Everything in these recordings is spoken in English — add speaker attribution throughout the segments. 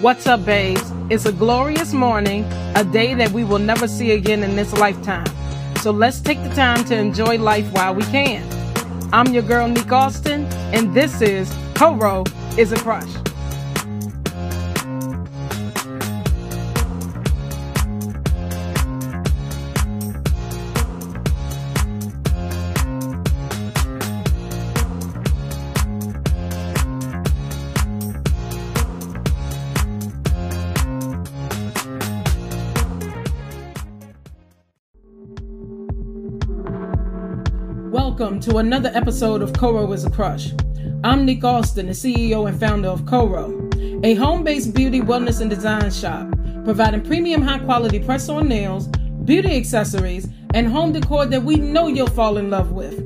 Speaker 1: What's up, babes? It's a glorious morning, a day that we will never see again in this lifetime. So let's take the time to enjoy life while we can. I'm your girl, Neek Austin, and this is Coro is a Crush. To another episode of Coro is a Crush. I'm Neek Austin, the CEO and founder of Coro, a home based beauty, wellness, and design shop providing premium high quality press on nails, beauty accessories, and home decor that we know you'll fall in love with.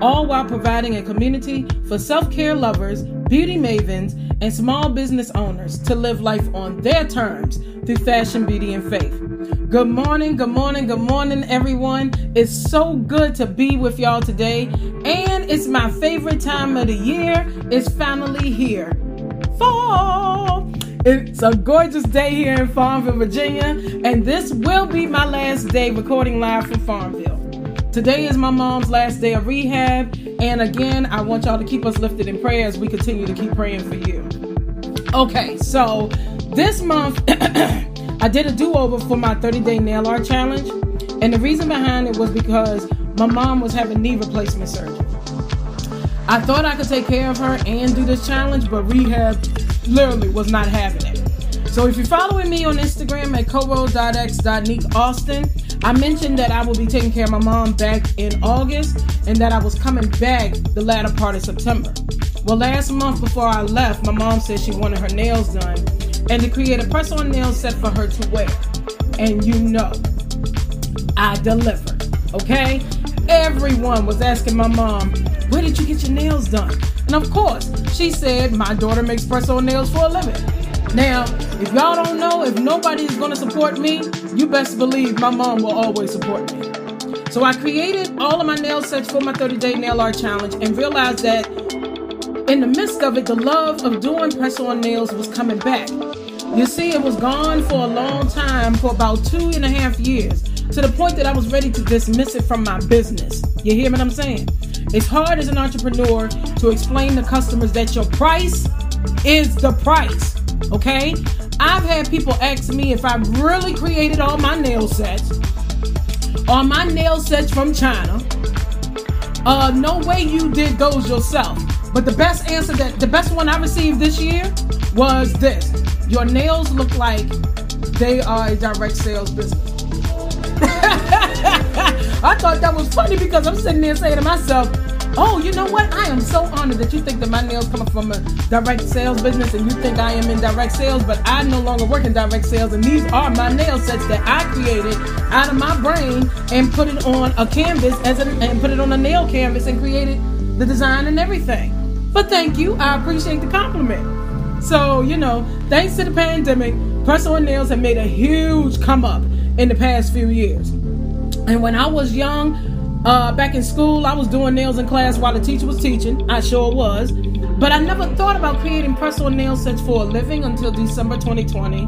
Speaker 1: All while providing a community for self care lovers, beauty mavens, and small business owners to live life on their terms through fashion, beauty, and faith. Good morning, good morning, good morning, everyone. It's so good to be with y'all today, and it's my favorite time of the year. It's finally here. Fall! It's a gorgeous day here in Farmville, Virginia, and this will be my last day recording live from Farmville. Today is my mom's last day of rehab, and again, I want y'all to keep us lifted in prayer as we continue to keep praying for you. Okay, so this month, I did a do over for my 30 day nail art challenge. And the reason behind it was because my mom was having knee replacement surgery. I thought I could take care of her and do this challenge, but rehab literally was not having it. So if you're following me on Instagram at coro.x.neekaustin, I mentioned that I will be taking care of my mom back in August and that I was coming back the latter part of September. Well, last month before I left, my mom said she wanted her nails done and to create a press on nail set for her to wear. And you know, I delivered. Okay? Everyone was asking my mom, Where did you get your nails done? And of course, she said, My daughter makes press on nails for a living. Now, if y'all don't know, if nobody's gonna support me, you best believe my mom will always support me. So I created all of my nail sets for my 30 day nail art challenge and realized that in the midst of it, the love of doing press on nails was coming back. You see, it was gone for a long time, for about two and a half years, to the point that I was ready to dismiss it from my business. You hear what I'm saying? It's hard as an entrepreneur to explain to customers that your price is the price. Okay? I've had people ask me if I really created all my nail sets, or my nail sets from China. Uh, no way you did those yourself. But the best answer that the best one I received this year was this. Your nails look like they are a direct sales business. I thought that was funny because I'm sitting there saying to myself, Oh, you know what? I am so honored that you think that my nails come from a direct sales business and you think I am in direct sales, but I no longer work in direct sales. And these are my nail sets that I created out of my brain and put it on a canvas as an, and put it on a nail canvas and created the design and everything. But thank you. I appreciate the compliment. So, you know, thanks to the pandemic, press on nails have made a huge come up in the past few years. And when I was young, uh, back in school, I was doing nails in class while the teacher was teaching. I sure was. But I never thought about creating press on nail sets for a living until December 2020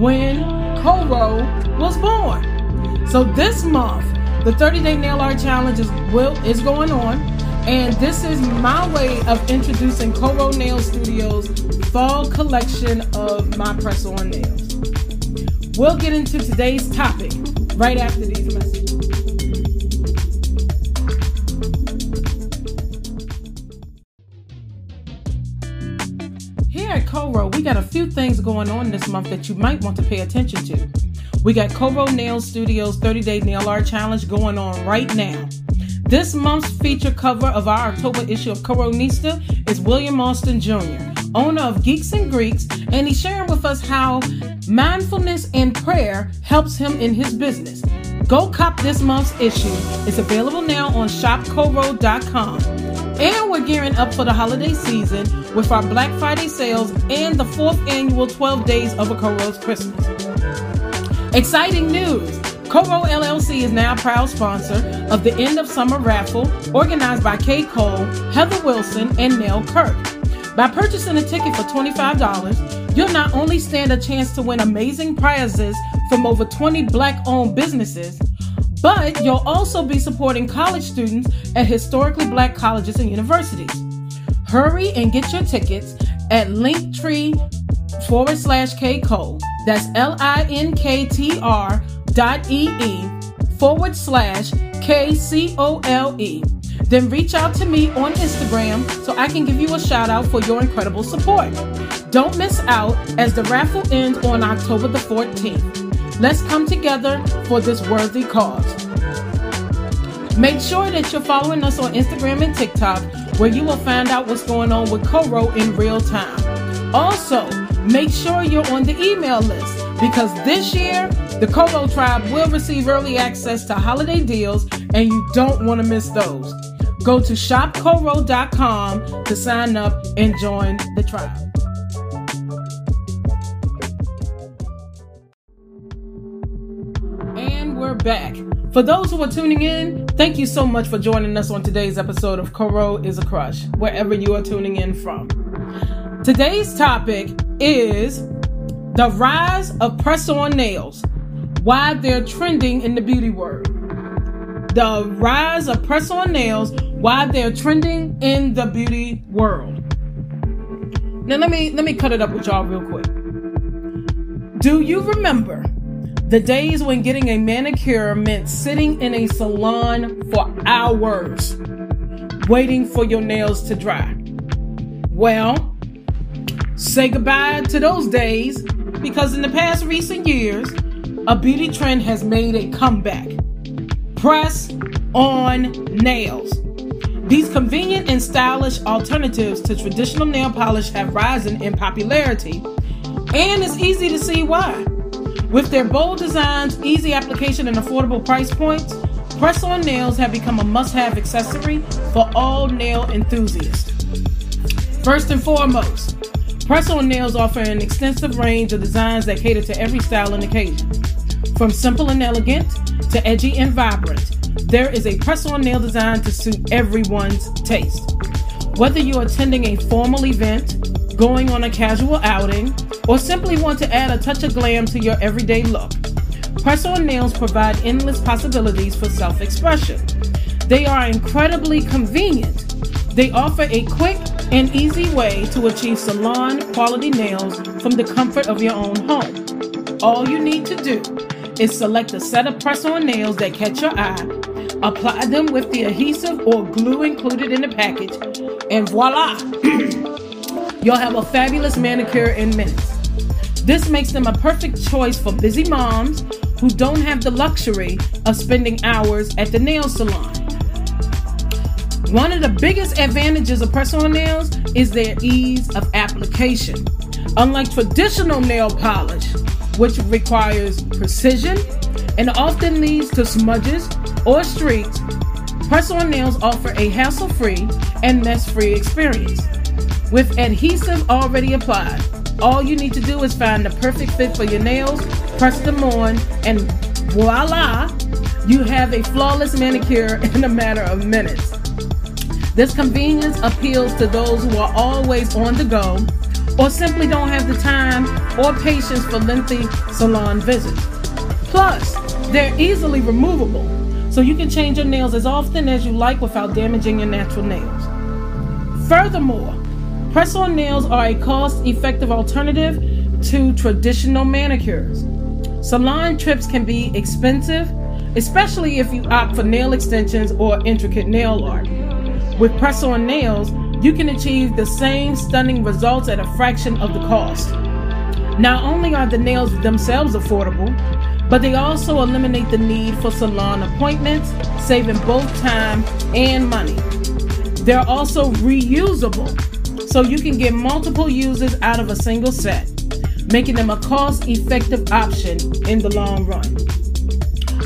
Speaker 1: when Coro was born. So this month, the 30 day nail art challenge is, will, is going on. And this is my way of introducing Coro Nail Studios fall collection of my press on nails. We'll get into today's topic right after these messages. Here at Coro, we got a few things going on this month that you might want to pay attention to. We got Coro Nail Studios 30 Day Nail Art Challenge going on right now. This month's feature cover of our October issue of Coronista is William Austin Jr., owner of Geeks and Greeks, and he's sharing with us how mindfulness and prayer helps him in his business. Go cop this month's issue. It's available now on shopcoro.com. And we're gearing up for the holiday season with our Black Friday sales and the fourth annual 12 Days of a Coro's Christmas. Exciting news! Coro LLC is now a proud sponsor of the end of summer raffle organized by Kay Cole, Heather Wilson, and Nell Kirk. By purchasing a ticket for $25, you'll not only stand a chance to win amazing prizes from over 20 black owned businesses, but you'll also be supporting college students at historically black colleges and universities. Hurry and get your tickets at linktree forward slash K Cole. That's L I N K T R dot E E forward slash K C O L E. Then reach out to me on Instagram so I can give you a shout out for your incredible support. Don't miss out as the raffle ends on October the 14th. Let's come together for this worthy cause. Make sure that you're following us on Instagram and TikTok where you will find out what's going on with Coro in real time. Also, make sure you're on the email list because this year the Coro Tribe will receive early access to holiday deals and you don't want to miss those. Go to shopcoro.com to sign up and join the tribe. And we're back. For those who are tuning in, thank you so much for joining us on today's episode of Coro is a Crush, wherever you are tuning in from. Today's topic is the rise of press on nails, why they're trending in the beauty world the rise of press on nails, why they're trending in the beauty world. Now let me let me cut it up with y'all real quick. Do you remember the days when getting a manicure meant sitting in a salon for hours waiting for your nails to dry? Well, say goodbye to those days because in the past recent years, a beauty trend has made a comeback press on nails. These convenient and stylish alternatives to traditional nail polish have risen in popularity, and it's easy to see why. With their bold designs, easy application, and affordable price points, press on nails have become a must have accessory for all nail enthusiasts. First and foremost, press on nails offer an extensive range of designs that cater to every style and occasion. From simple and elegant to edgy and vibrant, there is a press on nail design to suit everyone's taste. Whether you're attending a formal event, going on a casual outing, or simply want to add a touch of glam to your everyday look, press on nails provide endless possibilities for self expression. They are incredibly convenient. They offer a quick and easy way to achieve salon quality nails from the comfort of your own home. All you need to do is select a set of press on nails that catch your eye, apply them with the adhesive or glue included in the package, and voila! You'll have a fabulous manicure in minutes. This makes them a perfect choice for busy moms who don't have the luxury of spending hours at the nail salon. One of the biggest advantages of press on nails is their ease of application. Unlike traditional nail polish, which requires precision and often leads to smudges or streaks, press on nails offer a hassle free and mess free experience. With adhesive already applied, all you need to do is find the perfect fit for your nails, press them on, and voila, you have a flawless manicure in a matter of minutes. This convenience appeals to those who are always on the go or simply don't have the time or patience for lengthy salon visits. Plus, they're easily removable, so you can change your nails as often as you like without damaging your natural nails. Furthermore, press on nails are a cost effective alternative to traditional manicures. Salon trips can be expensive, especially if you opt for nail extensions or intricate nail art. With press on nails, you can achieve the same stunning results at a fraction of the cost. Not only are the nails themselves affordable, but they also eliminate the need for salon appointments, saving both time and money. They're also reusable, so you can get multiple uses out of a single set, making them a cost effective option in the long run.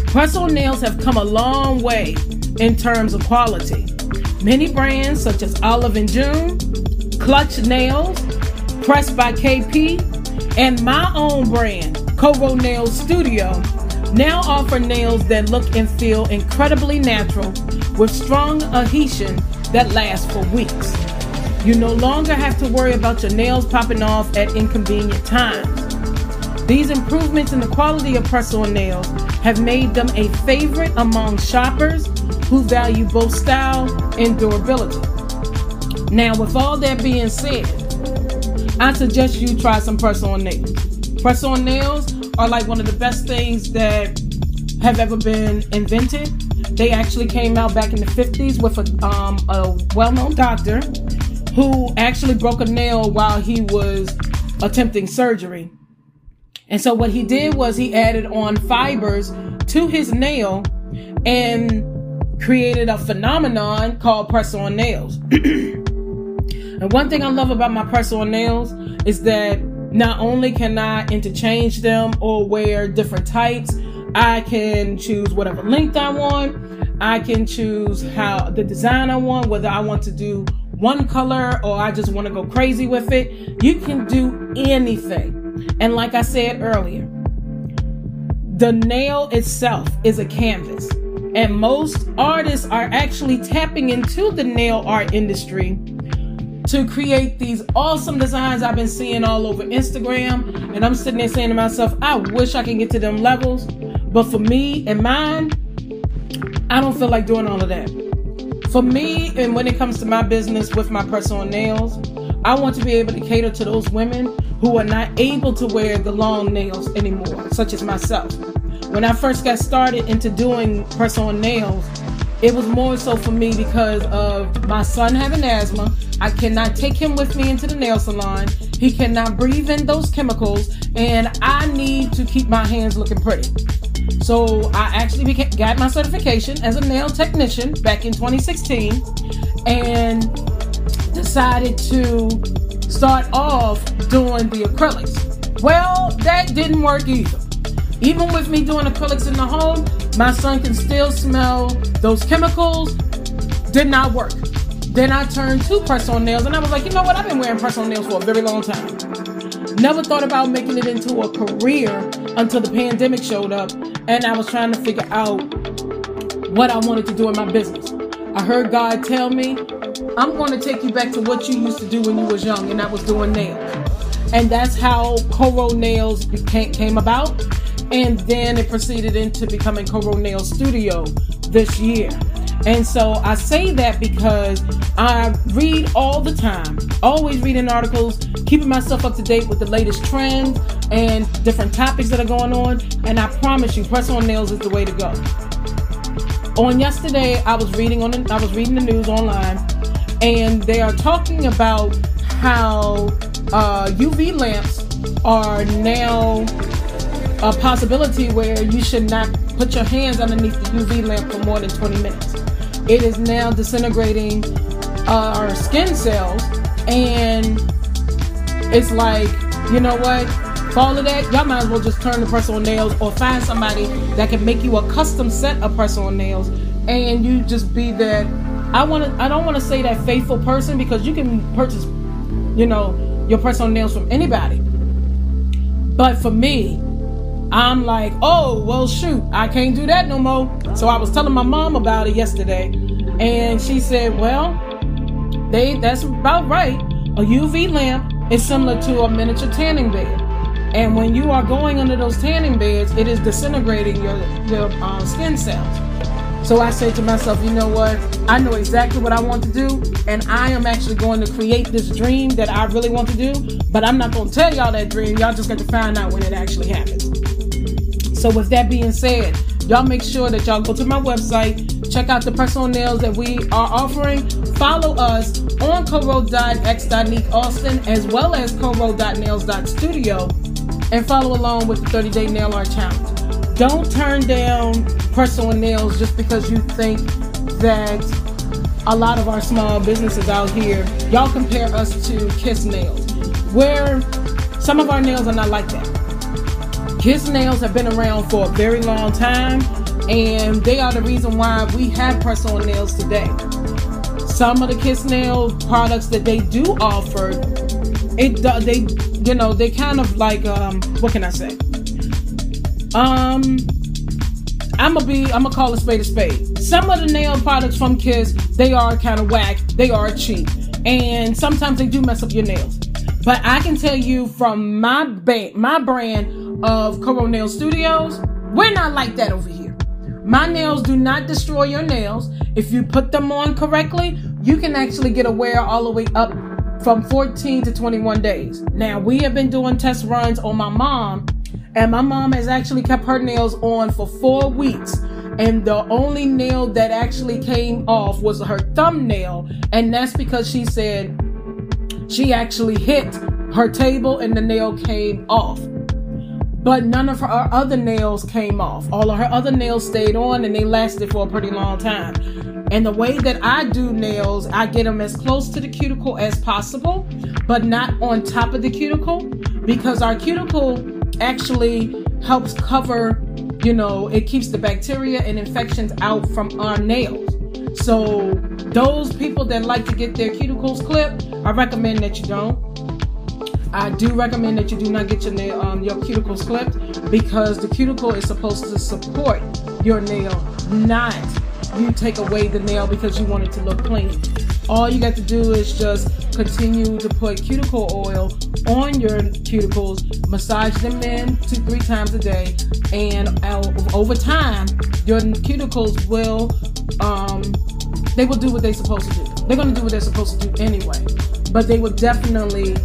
Speaker 1: Press on nails have come a long way in terms of quality. Many brands such as Olive and June, Clutch Nails, Pressed by KP, and my own brand, Coro Nails Studio, now offer nails that look and feel incredibly natural with strong adhesion that lasts for weeks. You no longer have to worry about your nails popping off at inconvenient times. These improvements in the quality of press on nails have made them a favorite among shoppers who value both style and durability. Now, with all that being said, I suggest you try some press on nails. Press on nails are like one of the best things that have ever been invented. They actually came out back in the 50s with a, um, a well known doctor who actually broke a nail while he was attempting surgery. And so, what he did was he added on fibers to his nail and created a phenomenon called press on nails. and one thing I love about my press on nails is that not only can I interchange them or wear different types, I can choose whatever length I want. I can choose how the design I want, whether I want to do one color or I just want to go crazy with it. You can do anything. And like I said earlier, the nail itself is a canvas. And most artists are actually tapping into the nail art industry to create these awesome designs I've been seeing all over Instagram. And I'm sitting there saying to myself, I wish I can get to them levels. But for me and mine, I don't feel like doing all of that. For me, and when it comes to my business with my press on nails, I want to be able to cater to those women who are not able to wear the long nails anymore, such as myself. When I first got started into doing press on nails, it was more so for me because of my son having asthma. I cannot take him with me into the nail salon. He cannot breathe in those chemicals, and I need to keep my hands looking pretty. So I actually became, got my certification as a nail technician back in 2016 and decided to start off doing the acrylics. Well, that didn't work either. Even with me doing acrylics in the home, my son can still smell those chemicals. Did not work. Then I turned to press on nails and I was like, you know what? I've been wearing press on nails for a very long time. Never thought about making it into a career until the pandemic showed up and I was trying to figure out what I wanted to do in my business. I heard God tell me, I'm going to take you back to what you used to do when you was young, and that was doing nails. And that's how Coro Nails became, came about and then it proceeded into becoming Coro Nail Studio this year. And so I say that because I read all the time, always reading articles, keeping myself up to date with the latest trends and different topics that are going on. And I promise you, press on nails is the way to go. On yesterday, I was reading on the, I was reading the news online, and they are talking about how uh, UV lamps are now a possibility where you should not put your hands underneath the UV lamp for more than 20 minutes. It is now disintegrating uh, our skin cells, and it's like, you know what? For all of that, y'all might as well just turn to press on nails or find somebody that can make you a custom set of press on nails, and you just be that. I want to. I don't want to say that faithful person because you can purchase, you know, your press on nails from anybody. But for me, I'm like, oh, well, shoot, I can't do that no more. So I was telling my mom about it yesterday, and she said, well, they that's about right. A UV lamp is similar to a miniature tanning bed. And when you are going under those tanning beds, it is disintegrating your, your uh, skin cells. So I said to myself, you know what? I know exactly what I want to do, and I am actually going to create this dream that I really want to do. But I'm not going to tell y'all that dream. Y'all just got to find out when it actually happens. So, with that being said, y'all make sure that y'all go to my website, check out the press on nails that we are offering. Follow us on Austin as well as coro.nails.studio and follow along with the 30 day nail art challenge. Don't turn down press on nails just because you think that a lot of our small businesses out here, y'all compare us to Kiss Nails, where some of our nails are not like that. Kiss nails have been around for a very long time, and they are the reason why we have press on nails today. Some of the Kiss nail products that they do offer, it they you know they kind of like um what can I say? Um, I'm gonna be I'm gonna call a spade a spade. Some of the nail products from Kiss they are kind of whack. They are cheap. and sometimes they do mess up your nails. But I can tell you from my ba- my brand of Coro Nail Studios, we're not like that over here. My nails do not destroy your nails. If you put them on correctly, you can actually get a wear all the way up from 14 to 21 days. Now, we have been doing test runs on my mom, and my mom has actually kept her nails on for four weeks. And the only nail that actually came off was her thumbnail, and that's because she said she actually hit her table and the nail came off. But none of her other nails came off. All of her other nails stayed on and they lasted for a pretty long time. And the way that I do nails, I get them as close to the cuticle as possible, but not on top of the cuticle because our cuticle actually helps cover, you know, it keeps the bacteria and infections out from our nails. So, those people that like to get their cuticles clipped, I recommend that you don't. I do recommend that you do not get your nail, um, your cuticles clipped because the cuticle is supposed to support your nail, not you take away the nail because you want it to look clean. All you got to do is just continue to put cuticle oil on your cuticles, massage them in two, three times a day, and over time, your cuticles will, um, they will do what they're supposed to do. They're going to do what they're supposed to do anyway, but they will definitely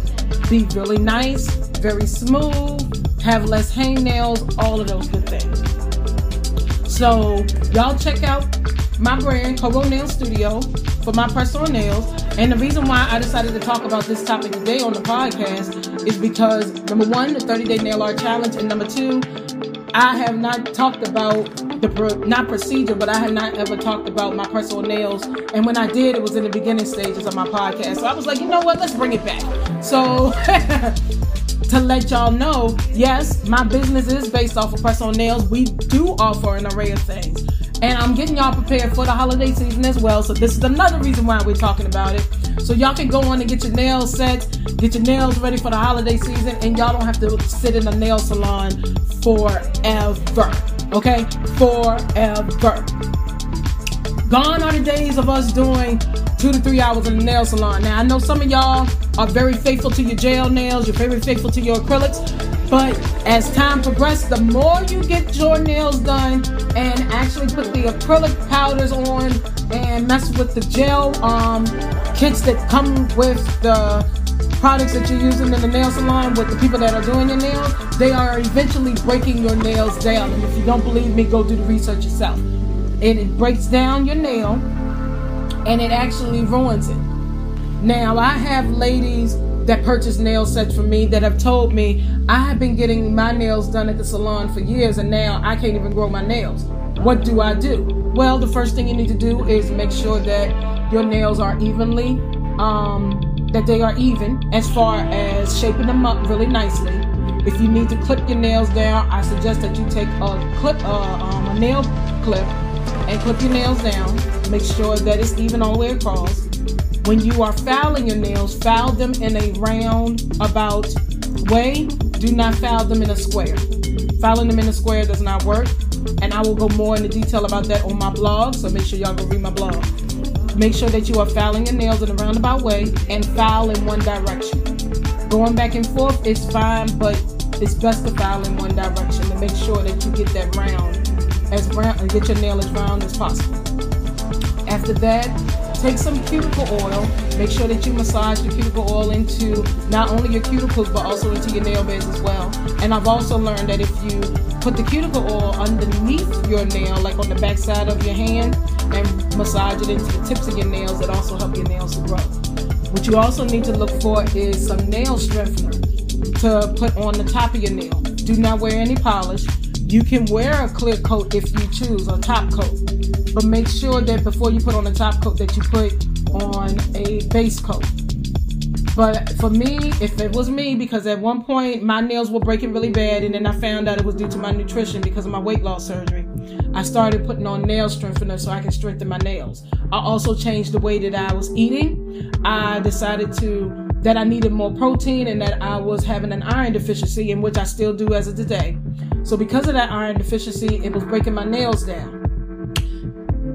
Speaker 1: be really nice, very smooth, have less hangnails, all of those good things. So y'all check out my brand, Coro Nail Studio, for my press on nails. And the reason why I decided to talk about this topic today on the podcast is because number one, the 30 day nail art challenge, and number two, I have not talked about the pro- not procedure, but I have not ever talked about my press on nails. And when I did, it was in the beginning stages of my podcast. So I was like, you know what? Let's bring it back. So to let y'all know, yes, my business is based off of press on nails. We do offer an array of things. And I'm getting y'all prepared for the holiday season as well. So this is another reason why we're talking about it. So y'all can go on and get your nails set, get your nails ready for the holiday season, and y'all don't have to sit in a nail salon forever. Okay? Forever. Gone are the days of us doing two to three hours in the nail salon. Now I know some of y'all are very faithful to your gel nails, you're very faithful to your acrylics. But as time progresses, the more you get your nails done and actually put the acrylic powders on and mess with the gel um, kits that come with the products that you're using in the nail salon with the people that are doing your nails, they are eventually breaking your nails down. And if you don't believe me, go do the research yourself. And it breaks down your nail and it actually ruins it. Now, I have ladies that purchase nail sets for me that have told me I have been getting my nails done at the salon for years and now I can't even grow my nails. What do I do? Well, the first thing you need to do is make sure that your nails are evenly, um, that they are even as far as shaping them up really nicely. If you need to clip your nails down, I suggest that you take a clip, uh, um, a nail clip, and clip your nails down. Make sure that it's even all the way across when you are filing your nails, file them in a round about way. Do not file them in a square. Filing them in a square does not work. And I will go more into detail about that on my blog, so make sure y'all go read my blog. Make sure that you are filing your nails in a roundabout way and file in one direction. Going back and forth is fine, but it's best to file in one direction to make sure that you get that round as round and get your nail as round as possible. After that, take some cuticle oil. Make sure that you massage the cuticle oil into not only your cuticles but also into your nail beds as well. And I've also learned that if you put the cuticle oil underneath your nail, like on the back side of your hand, and massage it into the tips of your nails, it also helps your nails to grow. What you also need to look for is some nail strengthener to put on the top of your nail. Do not wear any polish. You can wear a clear coat if you choose, a top coat but make sure that before you put on a top coat that you put on a base coat. But for me, if it was me, because at one point my nails were breaking really bad, and then I found out it was due to my nutrition because of my weight loss surgery, I started putting on nail strengthener so I can strengthen my nails. I also changed the way that I was eating. I decided to that I needed more protein and that I was having an iron deficiency, in which I still do as of today. So because of that iron deficiency, it was breaking my nails down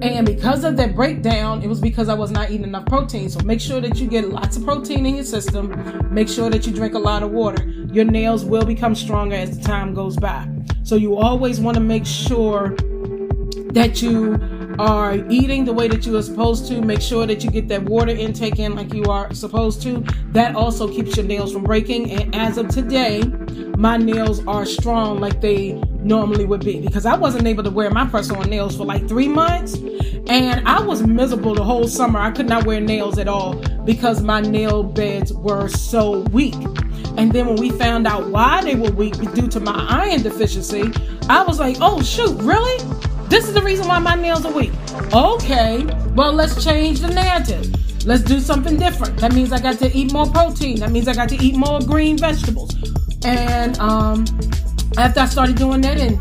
Speaker 1: And because of that breakdown, it was because I was not eating enough protein. So make sure that you get lots of protein in your system. Make sure that you drink a lot of water. Your nails will become stronger as the time goes by. So you always want to make sure that you are eating the way that you are supposed to. Make sure that you get that water intake in like you are supposed to. That also keeps your nails from breaking. And as of today, my nails are strong like they normally would be because I wasn't able to wear my press on nails for like three months. And I was miserable the whole summer. I could not wear nails at all because my nail beds were so weak. And then when we found out why they were weak due to my iron deficiency, I was like, oh shoot, really? This is the reason why my nails are weak. Okay, well, let's change the narrative. Let's do something different. That means I got to eat more protein. That means I got to eat more green vegetables. And um, after I started doing that and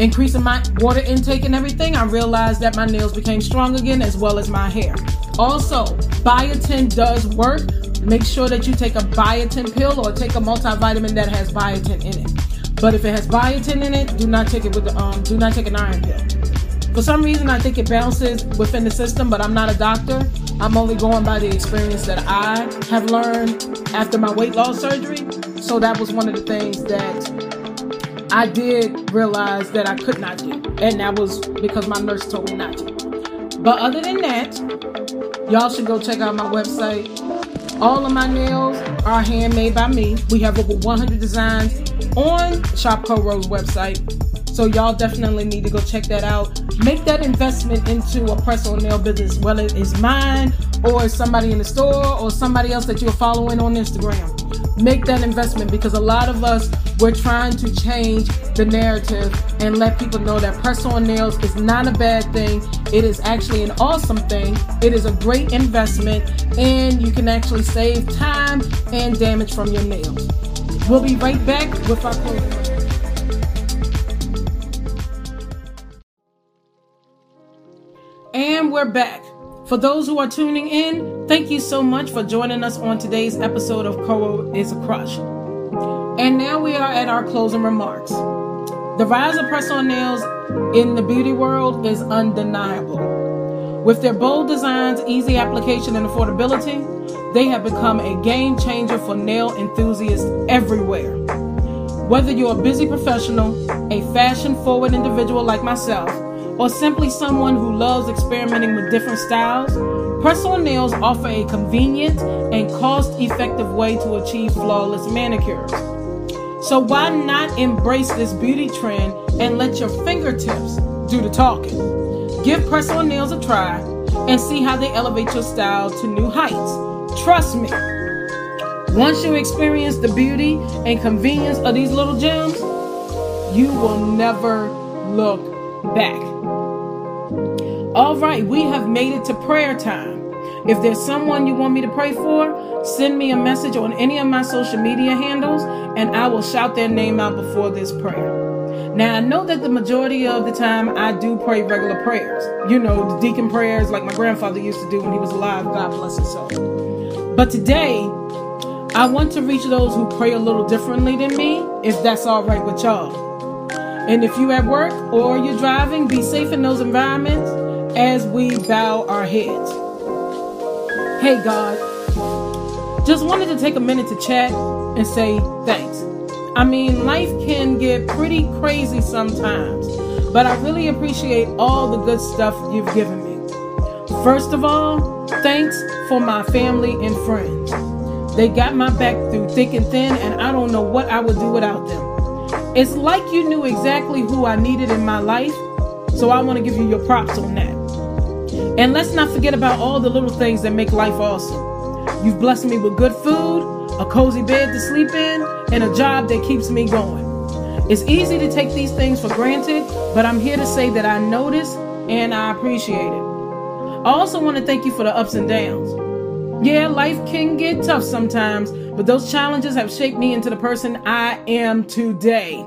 Speaker 1: increasing my water intake and everything, I realized that my nails became strong again as well as my hair. Also, biotin does work. Make sure that you take a biotin pill or take a multivitamin that has biotin in it. But if it has biotin in it, do not take it with the um, do not take an iron pill. For some reason, I think it bounces within the system, but I'm not a doctor. I'm only going by the experience that I have learned after my weight loss surgery. So that was one of the things that I did realize that I could not do. And that was because my nurse told me not to. But other than that, y'all should go check out my website. All of my nails are handmade by me. We have over 100 designs on Shop Coro's website. So y'all definitely need to go check that out. Make that investment into a press on nail business, whether it's mine or somebody in the store or somebody else that you're following on Instagram. Make that investment because a lot of us we're trying to change the narrative and let people know that press on nails is not a bad thing. It is actually an awesome thing. It is a great investment and you can actually save time and damage from your nails. We'll be right back with our closing. And we're back. For those who are tuning in, thank you so much for joining us on today's episode of Coro is a Crush. And now we are at our closing remarks. The rise of press on nails in the beauty world is undeniable. With their bold designs, easy application, and affordability, they have become a game changer for nail enthusiasts everywhere. Whether you're a busy professional, a fashion forward individual like myself, or simply someone who loves experimenting with different styles, press on nails offer a convenient and cost effective way to achieve flawless manicures. So, why not embrace this beauty trend and let your fingertips do the talking? Give press on nails a try and see how they elevate your style to new heights. Trust me, once you experience the beauty and convenience of these little gems, you will never look back. All right, we have made it to prayer time. If there's someone you want me to pray for, send me a message on any of my social media handles and I will shout their name out before this prayer. Now, I know that the majority of the time I do pray regular prayers. You know, the deacon prayers like my grandfather used to do when he was alive. God bless his soul. But today, I want to reach those who pray a little differently than me, if that's all right with y'all. And if you're at work or you're driving, be safe in those environments as we bow our heads. Hey, God, just wanted to take a minute to chat and say thanks. I mean, life can get pretty crazy sometimes, but I really appreciate all the good stuff you've given me. First of all, thanks for my family and friends. They got my back through thick and thin, and I don't know what I would do without them. It's like you knew exactly who I needed in my life, so I want to give you your props on that. And let's not forget about all the little things that make life awesome. You've blessed me with good food, a cozy bed to sleep in, and a job that keeps me going. It's easy to take these things for granted, but I'm here to say that I notice and I appreciate it. I also want to thank you for the ups and downs. Yeah, life can get tough sometimes, but those challenges have shaped me into the person I am today.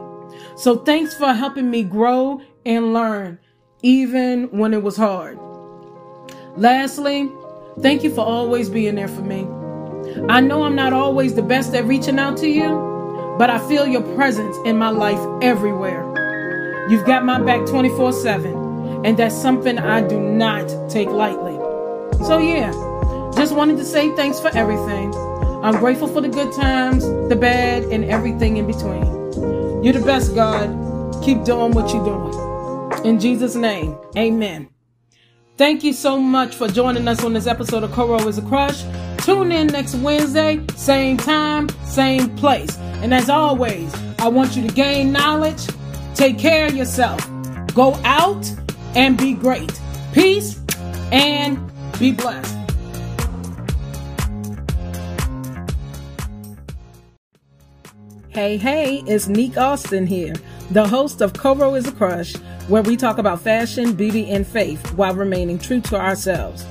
Speaker 1: So thanks for helping me grow and learn, even when it was hard. Lastly, thank you for always being there for me. I know I'm not always the best at reaching out to you, but I feel your presence in my life everywhere. You've got my back 24 7, And that's something I do not take lightly. So, yeah, just wanted to say thanks for everything. I'm grateful for the good times, the bad, and everything in between. You're the best, God. Keep doing what you're doing. In Jesus' name, amen. Thank you so much for joining us on this episode of Coro is a Crush. Tune in next Wednesday, same time, same place. And as always, I want you to gain knowledge, take care of yourself, go out and be great. Peace and be blessed. Hey, hey, it's Neek Austin here, the host of Coro is a Crush, where we talk about fashion, beauty, and faith while remaining true to ourselves.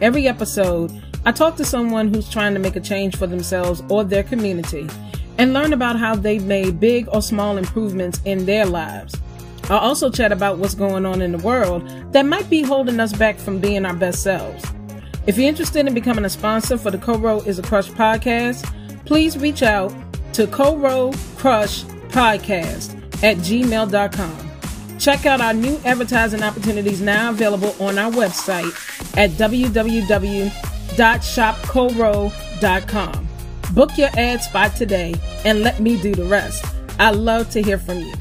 Speaker 1: Every episode, I talk to someone who's trying to make a change for themselves or their community and learn about how they've made big or small improvements in their lives. I'll also chat about what's going on in the world that might be holding us back from being our best selves. If you're interested in becoming a sponsor for the Coro is a Crush podcast, please reach out to Coro Crush Podcast at gmail.com. Check out our new advertising opportunities now available on our website at www.shopcoro.com. Book your ad spot today and let me do the rest. I love to hear from you.